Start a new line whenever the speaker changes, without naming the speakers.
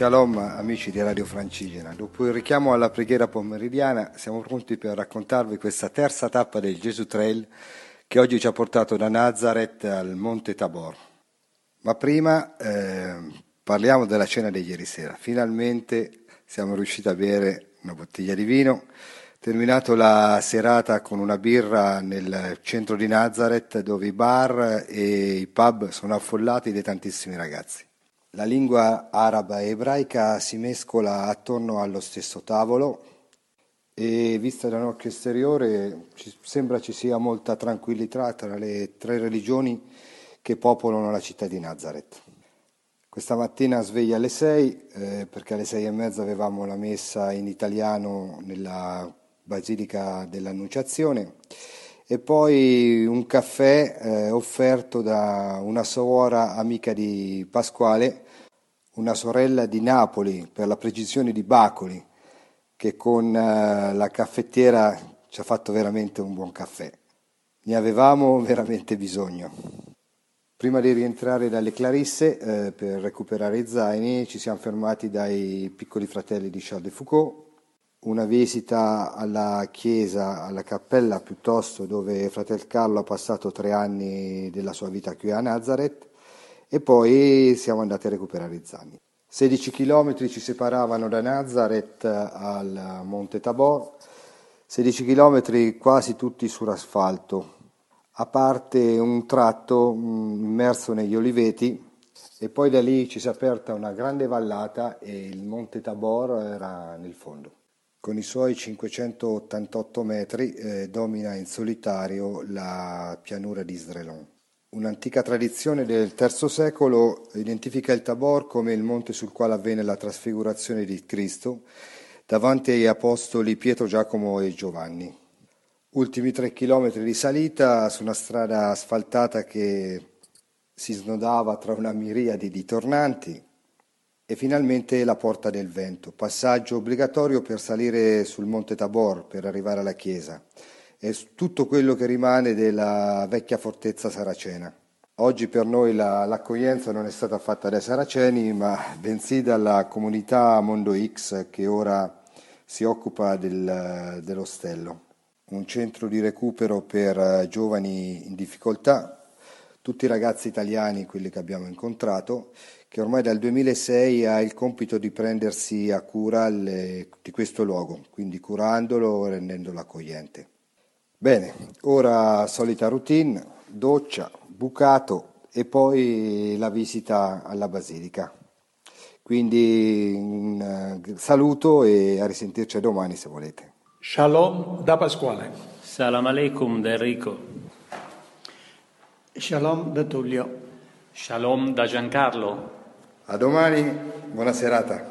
Shalom amici di Radio Francigena, dopo il richiamo alla preghiera pomeridiana siamo pronti per raccontarvi questa terza tappa del Gesù Trail che oggi ci ha portato da Nazareth al Monte Tabor. Ma prima eh, parliamo della cena di ieri sera. Finalmente siamo riusciti a bere una bottiglia di vino, terminato la serata con una birra nel centro di Nazareth dove i bar e i pub sono affollati di tantissimi ragazzi. La lingua araba e ebraica si mescola attorno allo stesso tavolo e vista dall'occhio esteriore ci sembra ci sia molta tranquillità tra le tre religioni che popolano la città di Nazareth. Questa mattina sveglia alle sei, eh, perché alle sei e mezza avevamo la messa in italiano nella Basilica dell'Annunciazione e poi un caffè eh, offerto da una suora amica di Pasquale, una sorella di Napoli, per la precisione di Bacoli, che con eh, la caffettiera ci ha fatto veramente un buon caffè. Ne avevamo veramente bisogno. Prima di rientrare dalle Clarisse eh, per recuperare i zaini ci siamo fermati dai piccoli fratelli di Charles de Foucault una visita alla chiesa, alla cappella piuttosto dove fratel Carlo ha passato tre anni della sua vita qui a Nazareth e poi siamo andati a recuperare i zanni. 16 chilometri ci separavano da Nazareth al Monte Tabor, 16 chilometri quasi tutti sull'asfalto, a parte un tratto mm, immerso negli oliveti e poi da lì ci si è aperta una grande vallata e il Monte Tabor era nel fondo. Con i suoi 588 metri eh, domina in solitario la pianura di Srelon. Un'antica tradizione del III secolo identifica il Tabor come il monte sul quale avvenne la trasfigurazione di Cristo davanti agli apostoli Pietro, Giacomo e Giovanni. Ultimi tre chilometri di salita su una strada asfaltata che si snodava tra una miriade di tornanti e finalmente la Porta del Vento, passaggio obbligatorio per salire sul Monte Tabor per arrivare alla chiesa. È tutto quello che rimane della vecchia fortezza saracena. Oggi per noi la, l'accoglienza non è stata fatta dai saraceni, ma bensì dalla comunità Mondo X che ora si occupa del, dell'ostello, un centro di recupero per giovani in difficoltà, tutti i ragazzi italiani, quelli che abbiamo incontrato, che ormai dal 2006 ha il compito di prendersi a cura le, di questo luogo, quindi curandolo e rendendolo accogliente. Bene, ora solita routine, doccia, bucato e poi la visita alla basilica. Quindi un eh, saluto e a risentirci domani se volete.
Shalom da Pasquale.
Salam aleikum da Enrico.
Shalom da Tullio.
Shalom da Giancarlo.
A domani, buona serata.